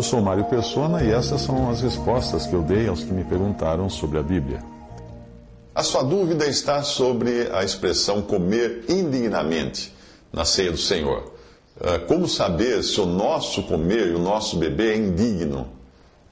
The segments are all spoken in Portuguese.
Eu sou Mário Persona e essas são as respostas que eu dei aos que me perguntaram sobre a Bíblia. A sua dúvida está sobre a expressão comer indignamente na ceia do Senhor. Ah, Como saber se o nosso comer e o nosso beber é indigno?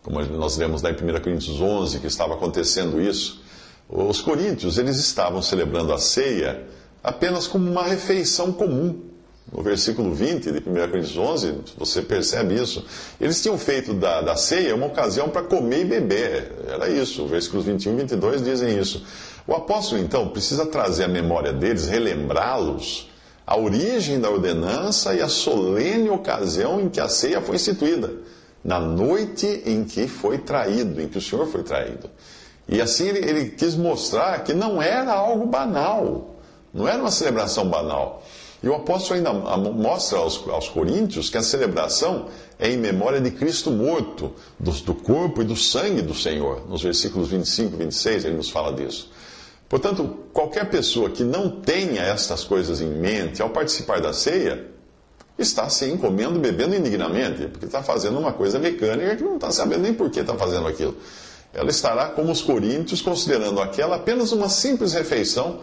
Como nós lemos lá em 1 Coríntios 11 que estava acontecendo isso. Os coríntios, eles estavam celebrando a ceia apenas como uma refeição comum. No versículo 20 de 1 Coríntios 11, você percebe isso. Eles tinham feito da, da ceia uma ocasião para comer e beber. Era isso. Versículos 21 e 22 dizem isso. O apóstolo, então, precisa trazer à memória deles, relembrá-los, a origem da ordenança e a solene ocasião em que a ceia foi instituída, na noite em que foi traído, em que o Senhor foi traído. E assim ele, ele quis mostrar que não era algo banal, não era uma celebração banal. E o apóstolo ainda mostra aos, aos coríntios que a celebração é em memória de Cristo morto, do, do corpo e do sangue do Senhor. Nos versículos 25 e 26 ele nos fala disso. Portanto, qualquer pessoa que não tenha estas coisas em mente ao participar da ceia, está sim comendo bebendo indignamente, porque está fazendo uma coisa mecânica que não está sabendo nem por que está fazendo aquilo. Ela estará como os coríntios, considerando aquela apenas uma simples refeição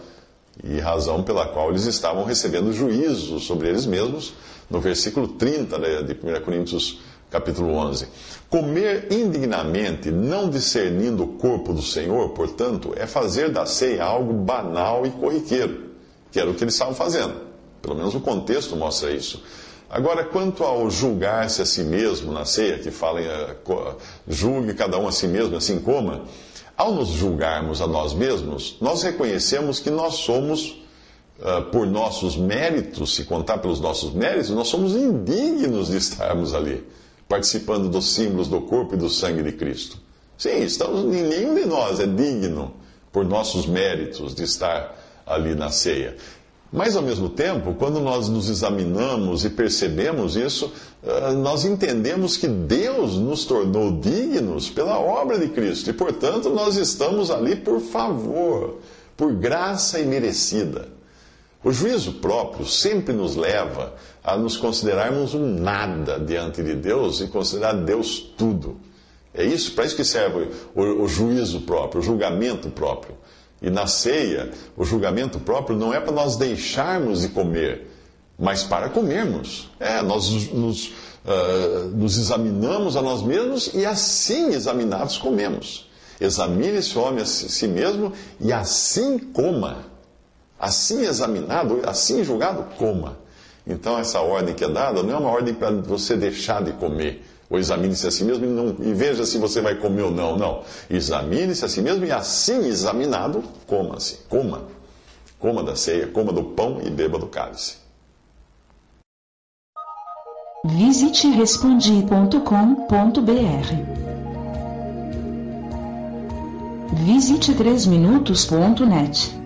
e razão pela qual eles estavam recebendo juízo sobre eles mesmos, no versículo 30 de 1 Coríntios capítulo 11. Comer indignamente, não discernindo o corpo do Senhor, portanto, é fazer da ceia algo banal e corriqueiro, que era o que eles estavam fazendo. Pelo menos o contexto mostra isso. Agora, quanto ao julgar-se a si mesmo na ceia, que fala em uh, julgue cada um a si mesmo, assim coma, ao nos julgarmos a nós mesmos, nós reconhecemos que nós somos, uh, por nossos méritos, se contar pelos nossos méritos, nós somos indignos de estarmos ali, participando dos símbolos do corpo e do sangue de Cristo. Sim, estamos, nenhum de nós é digno, por nossos méritos, de estar ali na ceia. Mas, ao mesmo tempo, quando nós nos examinamos e percebemos isso, nós entendemos que Deus nos tornou dignos pela obra de Cristo e, portanto, nós estamos ali por favor, por graça imerecida. O juízo próprio sempre nos leva a nos considerarmos um nada diante de Deus e considerar Deus tudo. É isso, para isso que serve o, o juízo próprio, o julgamento próprio. E na ceia, o julgamento próprio não é para nós deixarmos de comer, mas para comermos. É, nós nos, uh, nos examinamos a nós mesmos e assim examinados comemos. Examine esse homem a si mesmo e assim coma. Assim examinado, assim julgado, coma. Então, essa ordem que é dada não é uma ordem para você deixar de comer ou examine-se a si mesmo e, não, e, veja se você vai comer ou não. Não. Examine-se a si mesmo e assim examinado, coma-se. Coma. Coma da ceia, coma do pão e beba do cálice. Visite respondi.com.br. Visite 3minutos.net.